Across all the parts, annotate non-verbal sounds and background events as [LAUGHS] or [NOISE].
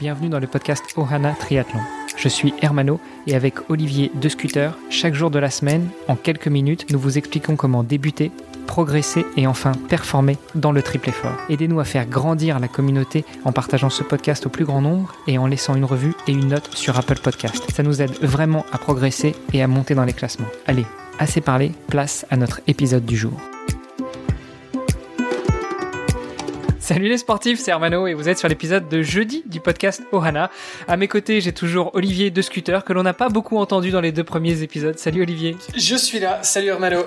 bienvenue dans le podcast Ohana Triathlon. Je suis Hermano et avec Olivier de Scooter, chaque jour de la semaine, en quelques minutes, nous vous expliquons comment débuter, progresser et enfin performer dans le triple effort. Aidez-nous à faire grandir la communauté en partageant ce podcast au plus grand nombre et en laissant une revue et une note sur Apple Podcast. Ça nous aide vraiment à progresser et à monter dans les classements. Allez, assez parlé, place à notre épisode du jour. Salut les sportifs, c'est Hermano et vous êtes sur l'épisode de jeudi du podcast Ohana. À mes côtés, j'ai toujours Olivier de Scooter que l'on n'a pas beaucoup entendu dans les deux premiers épisodes. Salut Olivier. Je suis là, salut Hermano.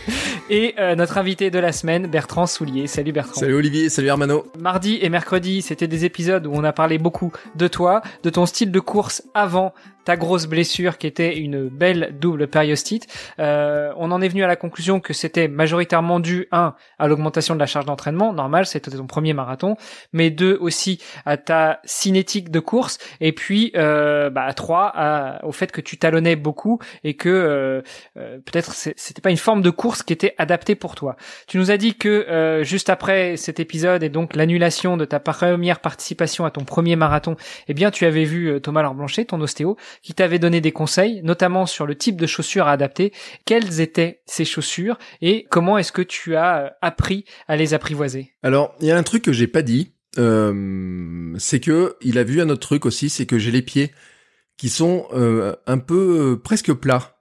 [LAUGHS] et euh, notre invité de la semaine, Bertrand Soulier. Salut Bertrand. Salut Olivier, salut Hermano. Mardi et mercredi, c'était des épisodes où on a parlé beaucoup de toi, de ton style de course avant ta grosse blessure qui était une belle double périostite. Euh, on en est venu à la conclusion que c'était majoritairement dû un à l'augmentation de la charge d'entraînement, normal, c'était ton premier marathon, mais deux aussi à ta cinétique de course et puis euh, bah, trois au fait que tu talonnais beaucoup et que euh, euh peut-être c'était pas une forme de course qui était adaptée pour toi. Tu nous as dit que juste après cet épisode et donc l'annulation de ta première participation à ton premier marathon, eh bien tu avais vu Thomas Blanchet, ton ostéo, qui t'avait donné des conseils, notamment sur le type de chaussures à adapter. Quelles étaient ces chaussures et comment est-ce que tu as euh, appris à les apprivoiser? Alors, il y a un truc que j'ai pas dit, euh, c'est que il a vu un autre truc aussi, c'est que j'ai les pieds qui sont euh, un peu euh, presque plats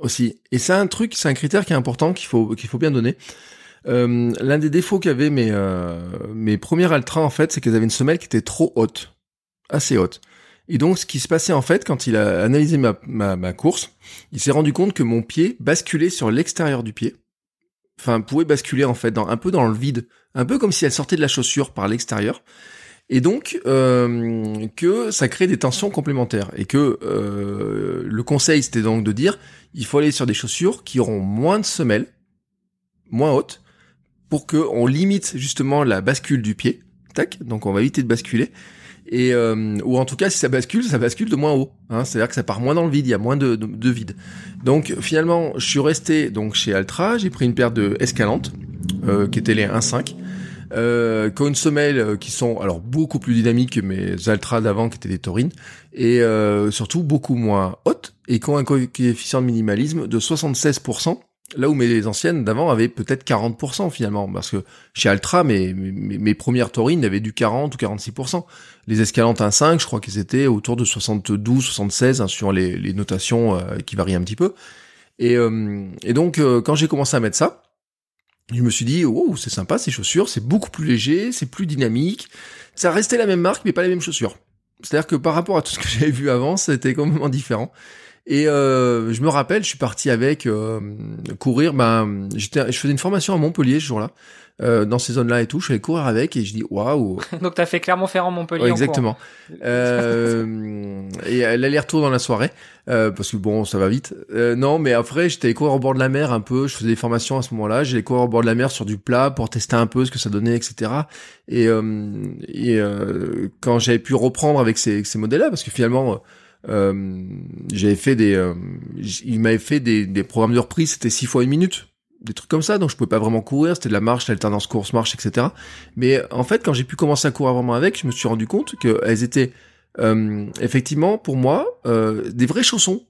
aussi. Et c'est un truc, c'est un critère qui est important qu'il faut qu'il faut bien donner. Euh, L'un des défauts qu'avaient mes mes premiers Altra en fait, c'est qu'elles avaient une semelle qui était trop haute, assez haute. Et donc, ce qui se passait en fait, quand il a analysé ma, course, il s'est rendu compte que mon pied basculait sur l'extérieur du pied. Enfin, pouvait basculer en fait un peu dans le vide, un peu comme si elle sortait de la chaussure par l'extérieur. Et donc, euh, que ça crée des tensions complémentaires. Et que euh, le conseil, c'était donc de dire, il faut aller sur des chaussures qui auront moins de semelles, moins hautes, pour que on limite justement la bascule du pied. Tac, donc on va éviter de basculer et euh, ou en tout cas si ça bascule, ça bascule de moins haut. Hein, C'est-à-dire que ça part moins dans le vide, il y a moins de, de, de, vide. Donc finalement, je suis resté donc chez Altra, j'ai pris une paire de Escalante euh, qui étaient les 1.5. Euh, qui ont une semelle euh, qui sont alors beaucoup plus dynamiques que mes Altra d'avant qui étaient des taurines et euh, surtout beaucoup moins hautes et qui ont un coefficient de minimalisme de 76% Là où mes anciennes d'avant avaient peut-être 40% finalement, parce que chez Altra, mes, mes, premières taurines avaient du 40 ou 46%. Les Escalantes 1.5, je crois qu'ils étaient autour de 72, 76 hein, sur les, les notations euh, qui varient un petit peu. Et, euh, et donc euh, quand j'ai commencé à mettre ça, je me suis dit, oh, c'est sympa ces chaussures, c'est beaucoup plus léger, c'est plus dynamique. Ça restait la même marque, mais pas les mêmes chaussures. C'est-à-dire que par rapport à tout ce que [LAUGHS] j'avais vu avant, c'était complètement différent. Et euh, je me rappelle, je suis parti avec euh, courir. Ben, j'étais, je faisais une formation à Montpellier ce jour-là, euh, dans ces zones-là et tout. Je suis allé courir avec et je dis waouh. [LAUGHS] Donc t'as fait Clermont-Ferrand Montpellier. Ouais, exactement. Euh, et l'aller-retour dans la soirée, euh, parce que bon, ça va vite. Euh, non, mais après, j'étais courir au bord de la mer un peu. Je faisais des formations à ce moment-là. J'allais courir au bord de la mer sur du plat pour tester un peu ce que ça donnait, etc. Et, et quand j'avais pu reprendre avec ces, ces modèles-là, parce que finalement j'avais fait des, euh, il m'avait fait des, des programmes de reprise, c'était six fois une minute, des trucs comme ça, donc je pouvais pas vraiment courir, c'était de la marche, l'alternance course-marche, etc. Mais en fait, quand j'ai pu commencer à courir vraiment avec, je me suis rendu compte qu'elles étaient euh, effectivement pour moi euh, des vraies chaussons.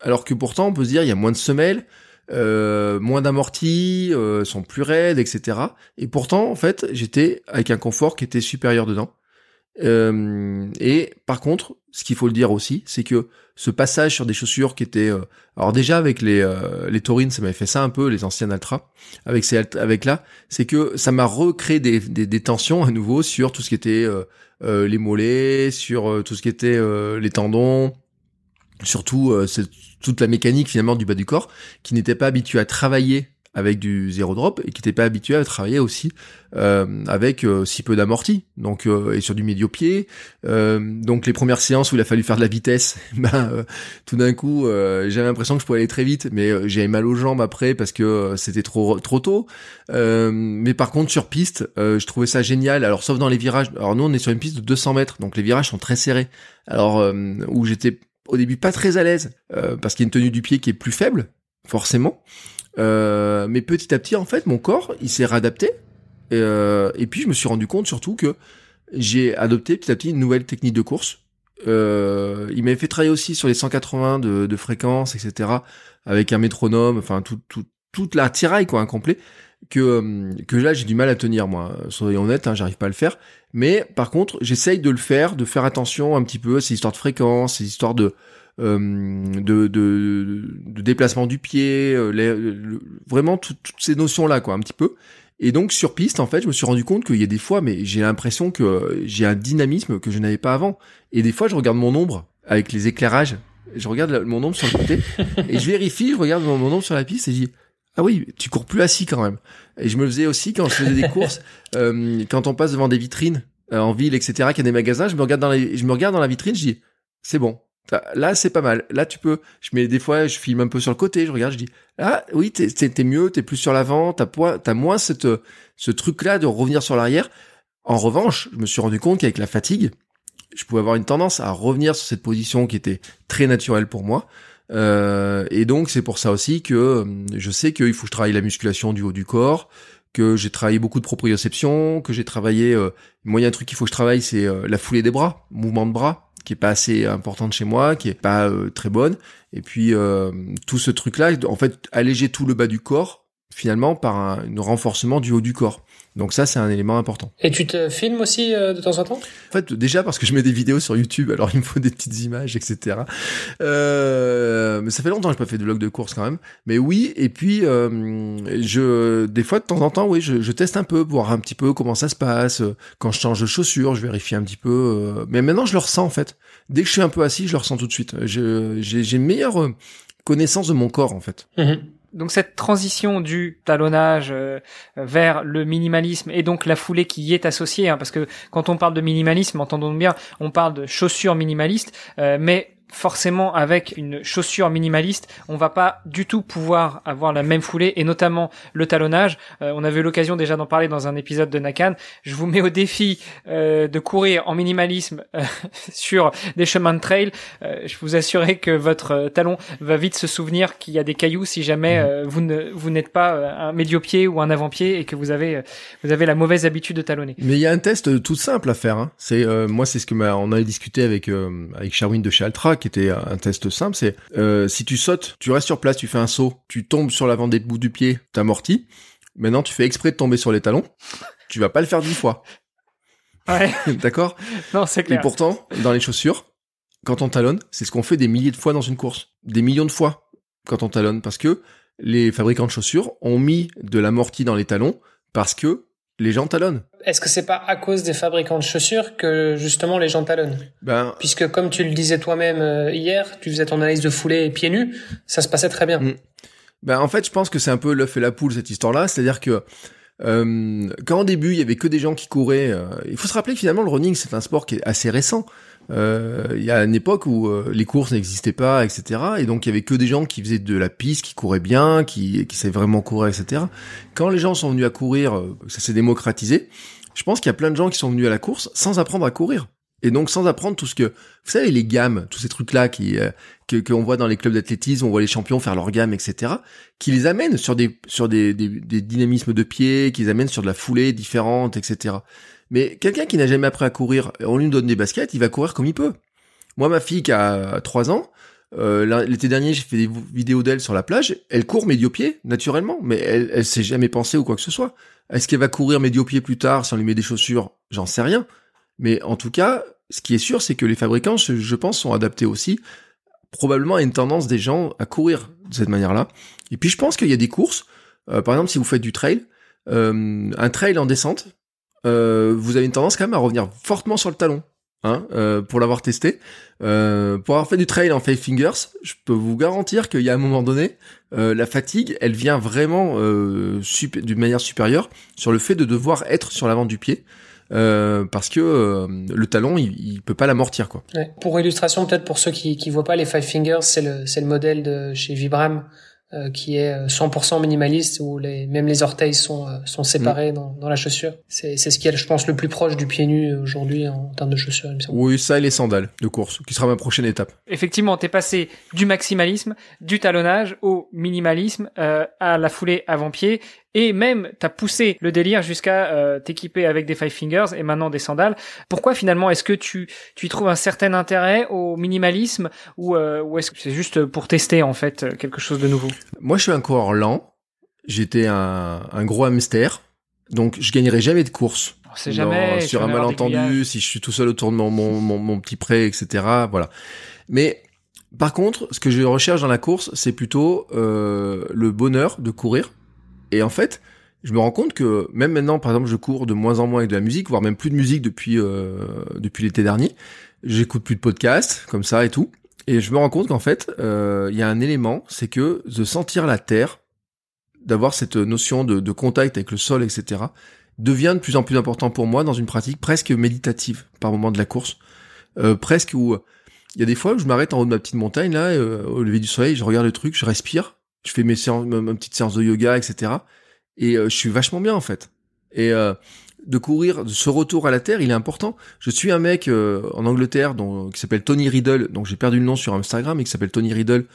Alors que pourtant, on peut se dire, il y a moins de semelles, euh, moins d'amortis, euh, sont plus raides, etc. Et pourtant, en fait, j'étais avec un confort qui était supérieur dedans. Euh, et par contre, ce qu'il faut le dire aussi, c'est que ce passage sur des chaussures qui étaient, euh, alors déjà avec les euh, les taurines, ça m'avait fait ça un peu, les anciennes Altra, avec ces avec là, c'est que ça m'a recréé des, des, tensions à nouveau sur tout ce qui était les mollets, sur tout ce qui était les tendons, surtout c'est toute la mécanique finalement du bas du corps, qui n'était pas habitué à travailler avec du zéro drop et qui n'était pas habitué à travailler aussi euh, avec euh, si peu d'amorti donc euh, et sur du médio pied. Euh, donc les premières séances où il a fallu faire de la vitesse [LAUGHS] ben euh, tout d'un coup j'avais l'impression que je pouvais aller très vite mais j'avais mal aux jambes après parce que c'était trop trop tôt. Mais par contre sur piste je trouvais ça génial. Alors sauf dans les virages. Alors nous on est sur une piste de 200 mètres donc les virages sont très serrés. Alors où j'étais au début pas très à l'aise parce qu'il y a une tenue du pied qui est plus faible forcément euh, mais petit à petit, en fait, mon corps, il s'est réadapté. Et, euh, et, puis, je me suis rendu compte surtout que j'ai adopté petit à petit une nouvelle technique de course. Euh, il m'avait fait travailler aussi sur les 180 de, de fréquence, etc. Avec un métronome, enfin tout, tout, toute la tiraille quoi, incomplet que euh, que là j'ai du mal à tenir moi. Soyons honnêtes, hein, j'arrive pas à le faire. Mais par contre, j'essaye de le faire, de faire attention un petit peu à ces histoires de fréquence, ces histoires de de, de, de, déplacement du pied, euh, vraiment toutes ces notions là quoi, un petit peu. Et donc sur piste, en fait, je me suis rendu compte qu'il y a des fois, mais j'ai l'impression que j'ai un dynamisme que je n'avais pas avant. Et des fois, je regarde mon ombre avec les éclairages. Je regarde mon ombre sur le côté [LAUGHS] et je vérifie, je regarde mon, ombre sur la piste et je dis ah oui, tu cours plus assis quand même. Et je me faisais aussi quand je faisais des courses, [LAUGHS] euh, quand on passe devant des vitrines euh, en ville, etc., qu'il y a des magasins, je me regarde dans la, je me regarde dans la vitrine, je dis c'est bon. Là, c'est pas mal. Là, tu peux. Je mets des fois, je filme un peu sur le côté. Je regarde, je dis ah oui, t'es mieux, t'es plus sur l'avant, t'as t'as moins cette ce truc-là de revenir sur l'arrière. En revanche, je me suis rendu compte qu'avec la fatigue, je pouvais avoir une tendance à revenir sur cette position qui était très naturelle pour moi. Euh, et donc c'est pour ça aussi que je sais qu'il faut que je travaille la musculation du haut du corps, que j'ai travaillé beaucoup de proprioception, que j'ai travaillé. Euh, moi, il y a un truc qu'il faut que je travaille, c'est euh, la foulée des bras, mouvement de bras, qui est pas assez importante chez moi, qui est pas très bonne. Et puis tout ce truc-là, en fait, alléger tout le bas du corps, finalement, par un, un renforcement du haut du corps. Donc ça, c'est un élément important. Et tu te filmes aussi euh, de temps en temps? En fait, déjà parce que je mets des vidéos sur YouTube, alors il me faut des petites images, etc. Euh, mais ça fait longtemps que je pas fait de vlog de course quand même. Mais oui, et puis euh, je, des fois de temps en temps, oui, je, je, teste un peu, voir un petit peu comment ça se passe. Quand je change de chaussures, je vérifie un petit peu. Euh, mais maintenant, je le ressens en fait. Dès que je suis un peu assis, je le ressens tout de suite. J'ai une meilleure connaissance de mon corps en fait. Mmh donc cette transition du talonnage euh, vers le minimalisme et donc la foulée qui y est associée, hein, parce que quand on parle de minimalisme, entendons bien, on parle de chaussures minimalistes, euh, mais forcément avec une chaussure minimaliste, on va pas du tout pouvoir avoir la même foulée et notamment le talonnage. Euh, on avait eu l'occasion déjà d'en parler dans un épisode de Nakan. Je vous mets au défi euh, de courir en minimalisme euh, [LAUGHS] sur des chemins de trail. je vous assurerai que votre talon va vite se souvenir qu'il y a des cailloux si jamais mhm. vous ne vous n'êtes pas un médio-pied ou un avant-pied et que vous avez vous avez la mauvaise habitude de talonner. Mais il y a un test tout simple à faire. Hein. C'est moi c'est ce que on avait discuté avec avec Sherwin de chez Altra qui était un test simple, c'est euh, si tu sautes, tu restes sur place, tu fais un saut, tu tombes sur l'avant des bouts du pied, t'amortis. Maintenant, tu fais exprès de tomber sur les talons. Tu vas pas le faire dix fois. Ouais. [LAUGHS] D'accord? Non, c'est clair. Et pourtant, dans les chaussures, quand on talonne, c'est ce qu'on fait des milliers de fois dans une course. Des millions de fois quand on talonne. Parce que les fabricants de chaussures ont mis de l'amorti dans les talons parce que les gens talonnent. Est-ce que c'est pas à cause des fabricants de chaussures que justement les gens talonnent ben, Puisque comme tu le disais toi-même euh, hier, tu faisais ton analyse de foulée pieds nus, ça se passait très bien. Mm. Ben en fait, je pense que c'est un peu l'œuf et la poule cette histoire-là, c'est-à-dire que euh, quand au début il y avait que des gens qui couraient, euh, il faut se rappeler que finalement le running c'est un sport qui est assez récent. Euh, il y a une époque où euh, les courses n'existaient pas, etc. Et donc il y avait que des gens qui faisaient de la piste, qui couraient bien, qui, qui savaient vraiment courir, etc. Quand les gens sont venus à courir, euh, ça s'est démocratisé. Je pense qu'il y a plein de gens qui sont venus à la course sans apprendre à courir. Et donc sans apprendre tout ce que vous savez les gammes, tous ces trucs là qui que qu'on voit dans les clubs d'athlétisme, on voit les champions faire leurs gammes, etc. Qui les amènent sur des sur des, des dynamismes de pied, qui les amènent sur de la foulée différente, etc. Mais quelqu'un qui n'a jamais appris à courir, on lui donne des baskets, il va courir comme il peut. Moi, ma fille qui a 3 ans, euh, l'été dernier, j'ai fait des vidéos d'elle sur la plage. Elle court médio-pied, naturellement, mais elle, elle s'est jamais pensé ou quoi que ce soit. Est-ce qu'elle va courir médio-pied plus tard si on lui met des chaussures? J'en sais rien. Mais en tout cas, ce qui est sûr, c'est que les fabricants, je pense, sont adaptés aussi, probablement à une tendance des gens à courir de cette manière-là. Et puis, je pense qu'il y a des courses. Euh, par exemple, si vous faites du trail, euh, un trail en descente, euh, vous avez une tendance quand même à revenir fortement sur le talon. Hein, euh, pour l'avoir testé, euh, pour avoir fait du trail en five fingers, je peux vous garantir qu'il y a un moment donné, euh, la fatigue, elle vient vraiment euh, d'une manière supérieure sur le fait de devoir être sur l'avant du pied. Euh, parce que le talon il, il, peut pas l'amortir quoi. Ouais. Pour illustration peut-être pour ceux qui qui voient pas les five fingers c'est le c'est le modèle de chez Vibram euh, qui est 100% minimaliste où les, même les orteils sont, euh, sont séparés mm. dans, dans, la chaussure. C'est, c'est ce qui est, je pense, le plus proche du pied nu aujourd'hui en termes de chaussures. Oui, ça et les sandales de course, qui sera ma prochaine étape. Effectivement, t'es passé du maximalisme, du talonnage au minimalisme, euh, à la foulée avant-pied et même t'as poussé le délire jusqu'à euh, t'équiper avec des Five Fingers et maintenant des sandales. Pourquoi finalement est-ce que tu tu y trouves un certain intérêt au minimalisme ou euh, ou est-ce que c'est juste pour tester en fait quelque chose de nouveau? Moi, je suis un coureur lent. J'étais un, un gros hamster, donc je gagnerai jamais de course. On sait jamais. sur un malentendu, si je suis tout seul autour de mon, mon, mon, mon petit pré, etc. Voilà. Mais par contre, ce que je recherche dans la course, c'est plutôt euh, le bonheur de courir. Et en fait, je me rends compte que même maintenant, par exemple, je cours de moins en moins avec de la musique, voire même plus de musique depuis euh, depuis l'été dernier. J'écoute plus de podcasts comme ça et tout. Et je me rends compte qu'en fait, euh, il y a un élément, c'est que de sentir la terre, d'avoir cette notion de, de, contact avec le sol, etc., devient de plus en plus important pour moi dans une pratique presque méditative par moment de la course, euh, presque où il y a des fois où je m'arrête en haut de ma petite montagne là, euh, au lever du soleil, je regarde le truc, je respire, je fais mes séances, ma, petite séance de yoga, etc. Et euh, je suis vachement bien en fait. Et euh, de courir, ce retour à la terre, il est important. Je suis un mec en Angleterre dont, qui s'appelle Tony Riddle, donc j'ai perdu le nom sur Instagram, et qui s'appelle Tony Riddle,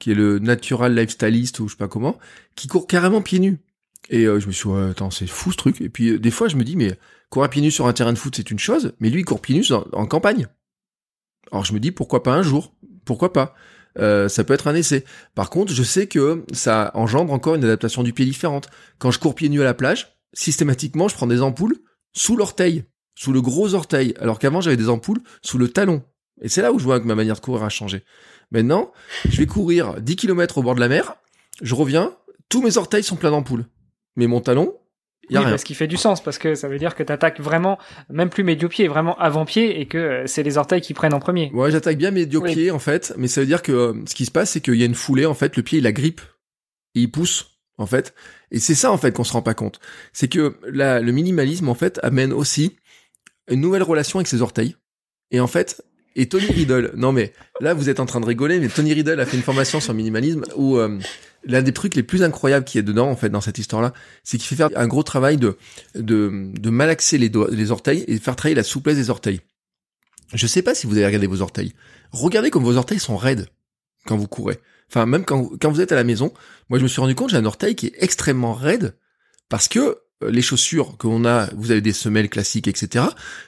qui est le natural lifestylist ou je sais pas comment, qui court carrément pieds nus. Et je me suis dit, ouais, attends, c'est fou ce truc. Et puis des fois, je me dis, mais courir pieds nus sur un terrain de foot, c'est une chose, mais lui, il court pieds nus en campagne. Alors je me dis pourquoi pas un jour, pourquoi pas? Euh, ça peut être un essai. Par contre, je sais que ça engendre encore une adaptation du pied différente. Quand je cours pieds nus à la plage, systématiquement, je prends des ampoules sous l'orteil, sous le gros orteil, alors qu'avant j'avais des ampoules sous le talon. Et c'est là où je vois que ma manière de courir a changé. Maintenant, je vais courir 10 km au bord de la mer, je reviens, tous mes orteils sont pleins d'ampoules. Mais mon talon, y a oui, parce qu'il fait du sens, parce que ça veut dire que tu attaques vraiment, même plus médio-pied, vraiment avant-pied, et que euh, c'est les orteils qui prennent en premier. Ouais, j'attaque bien médio-pied, en fait, mais ça veut dire que euh, ce qui se passe, c'est qu'il y a une foulée, en fait, le pied, il grippe, et il pousse, en fait. Et c'est ça, en fait, qu'on se rend pas compte. C'est que la, le minimalisme, en fait, amène aussi une nouvelle relation avec ses orteils. Et en fait, et Tony Riddle, non mais là vous êtes en train de rigoler, mais Tony Riddle a fait une formation sur le minimalisme où euh, l'un des trucs les plus incroyables qui est dedans en fait dans cette histoire-là, c'est qu'il fait faire un gros travail de de, malaxer les, les orteils et faire travailler la souplesse des orteils. Je sais pas si vous avez regardé vos orteils. Regardez comme vos orteils sont raides quand vous courez. Enfin même quand quand vous êtes à la maison, moi je me suis rendu compte j'ai un orteil qui est extrêmement raide parce que euh, les chaussures qu'on a, vous avez des semelles classiques, etc.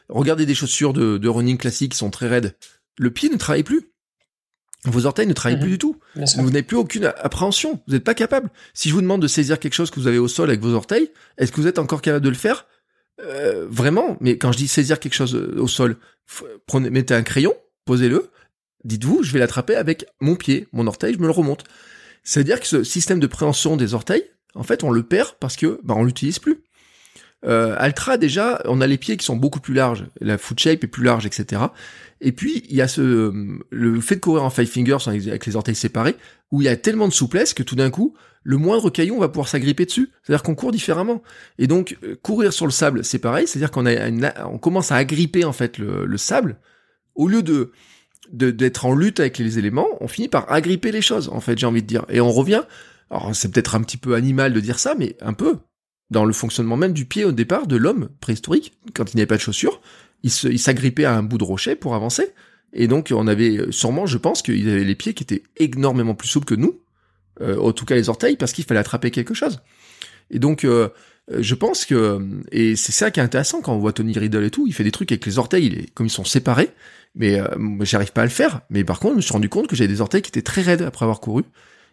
Regardez des chaussures de, de running classiques qui sont très raides. Le pied ne travaille plus. Vos orteils ne travaillent plus mhm. du tout. Vous n'avez plus aucune appréhension. Vous n'êtes pas capable. Si je vous demande de saisir quelque chose que vous avez au sol avec vos orteils, est-ce que vous êtes encore capable de le faire? Euh, Vraiment Mais quand je dis saisir quelque chose euh, au sol, prenez, mettez un crayon, posez-le. Dites-vous, je vais l'attraper avec mon pied, mon orteil, je me le remonte. C'est-à-dire que ce système de préhension des orteils, en fait, on le perd parce que bah, on l'utilise plus. Euh, Altra déjà, on a les pieds qui sont beaucoup plus larges, la foot shape est plus large, etc. Et puis il y a ce le fait de courir en five fingers avec les orteils séparés, où il y a tellement de souplesse que tout d'un coup, le moindre caillou va pouvoir s'agripper dessus. C'est-à-dire qu'on court différemment. Et donc euh, courir sur le sable, c'est pareil, c'est-à-dire qu'on a on commence à agripper en fait le, le sable au lieu de d'être en lutte avec les éléments, on finit par agripper les choses. En fait, j'ai envie de dire. Et on revient alors c'est peut-être un petit peu animal de dire ça, mais un peu dans le fonctionnement même du pied au départ de l'homme préhistorique, quand il n'y avait pas de chaussures, il s'agrippait à un bout de rocher pour avancer. Et donc on avait sûrement, je pense, qu'il avait les pieds qui étaient énormément plus souples que nous, euh, en tout cas les orteils, parce qu'il fallait attraper quelque chose. Et donc euh, je pense que et c'est ça qui est intéressant quand on voit Tony Riddle et tout, il fait des trucs avec les orteils, comme ils sont séparés, mais euh, j'arrive pas à le faire. Mais par contre, je me suis rendu compte que j'avais des orteils qui étaient très raides après avoir couru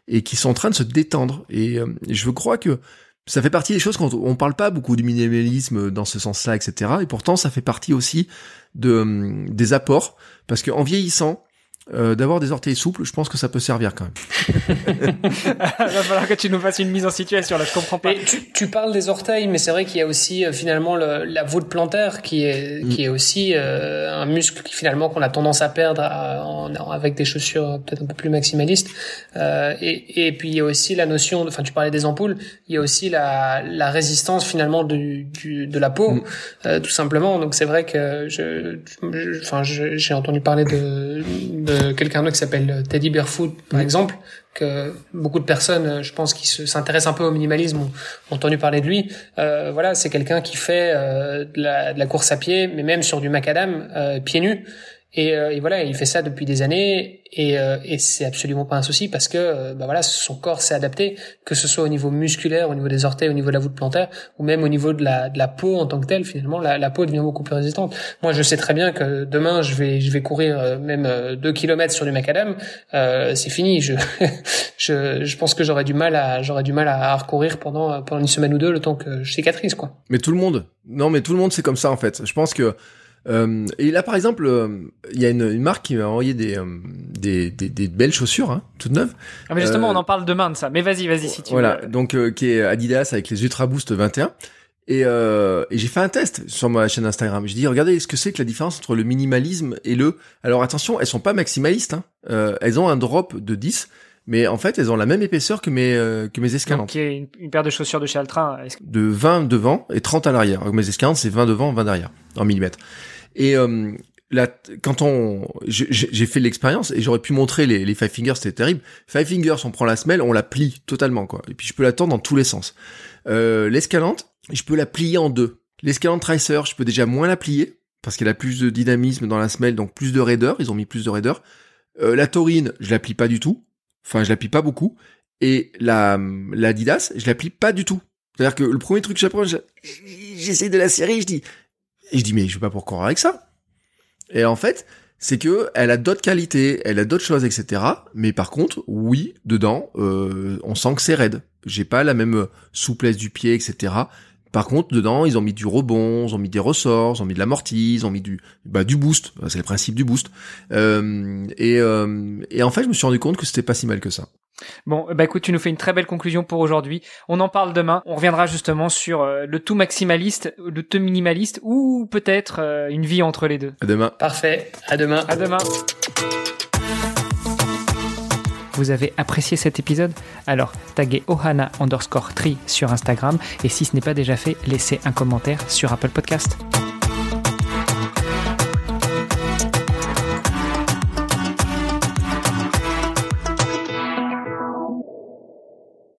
et qui sont en train de se détendre. Et, euh, je crois que ça fait partie des choses quand on parle pas beaucoup du minimalisme dans ce sens-là, etc. Et pourtant, ça fait partie aussi de euh, des apports parce qu'en vieillissant, euh, d'avoir des orteils souples, je pense que ça peut servir quand même. [LAUGHS] Il va falloir que tu nous fasses une mise en situation là, je comprends pas. tu, tu, parles des orteils, mais c'est vrai qu'il y a aussi euh, finalement le, la voûte plantaire qui est mm. qui est aussi euh, un muscle qui finalement qu'on a tendance à perdre en, avec des chaussures peut-être un peu plus maximalistes. Euh, et, et puis il y a aussi la notion, enfin tu parlais des ampoules, il y a aussi la, la résistance finalement du, du de la peau, mm. euh, tout simplement. Donc c'est vrai que je, enfin j'ai entendu parler de, de quelqu'un d'autre qui s'appelle Teddy Barefoot, par exemple, que beaucoup de personnes, je pense, qui s'intéressent un peu au minimalisme ont, entendu parler de lui. Euh, voilà, c'est quelqu'un qui fait euh, de, la, de, la, course à pied, mais même sur du macadam, euh, pieds nus. Et, et voilà, il fait ça depuis des années et, et c'est absolument pas un souci parce que bah voilà, son corps s'est adapté, que ce soit au niveau musculaire, au niveau des orteils, au niveau de la voûte plantaire, ou même au niveau de la, de la peau en tant que telle. Finalement, la, la peau devient beaucoup plus résistante. Moi, je sais très bien que demain, je vais je vais courir même deux kilomètres sur du macadam. c'est fini. Je, [LAUGHS] je je pense que j'aurais du mal à j'aurais du mal à, recourir pendant pendant une semaine ou deux le temps que je cicatrise quoi. Mais tout le monde, non mais tout le monde c'est comme ça en fait. Je pense que euh, et là, par exemple, euh, il y a une, une, marque qui m'a envoyé des, euh, des, des, des, belles chaussures, hein, toutes neuves. Ah, mais justement, on en parle demain de ça. Mais vas-y, vas-y, si tu Voilà, donc qui est Adidas avec les Ultra Boost 21. Et, et j'ai fait un test sur ma chaîne Instagram. Je dis, regardez ce que c'est que la différence entre le minimalisme et le... Alors attention, elles sont pas maximalistes. Hein. elles ont un drop de 10 mais en fait, elles ont la même épaisseur que mes euh, que mes escalantes. Donc, une, une paire de chaussures de chez Altra. De 20 devant et 30 à l'arrière. Mes escalantes, c'est 20 devant, 20 derrière, en millimètres. Et euh, là, quand on, j'ai fait l'expérience et j'aurais pu montrer les, les Five Fingers, c'était terrible. Five Fingers, on prend la semelle, on la plie totalement, quoi. Et puis je peux la tendre dans tous les sens. Euh, l'escalante, je peux la plier en deux. L'escalante Tracer, je peux déjà moins la plier parce qu'elle a plus de dynamisme dans la semelle, donc plus de raideur. Ils ont mis plus de raideur. Euh, la taurine, je la plie pas du tout. Enfin, je l'applique pas beaucoup. Et la, la Adidas, je l'applique pas du tout. C'est-à-dire que le premier truc que j'apprends, j'essaie de la série, je dis, et je dis, mais je vais pas pour courir avec ça. Et en fait, c'est que elle a d'autres qualités, elle a d'autres choses, etc. Mais par contre, oui, dedans, euh, on sent que c'est raide. J'ai pas la même souplesse du pied, etc. Par contre, dedans, ils ont mis du rebond, ils ont mis des ressorts, ils ont mis de l'amorti, ils ont mis du, bah, du boost. C'est le principe du boost. Euh, et, euh, et en fait, je me suis rendu compte que c'était pas si mal que ça. Bon, bah écoute, tu nous fais une très belle conclusion pour aujourd'hui. On en parle demain. On reviendra justement sur euh, le tout maximaliste, le tout minimaliste, ou peut-être euh, une vie entre les deux. À demain. Parfait. À demain. À demain. Vous avez apprécié cet épisode? Alors taguez ohana underscore tree sur Instagram et si ce n'est pas déjà fait, laissez un commentaire sur Apple Podcast.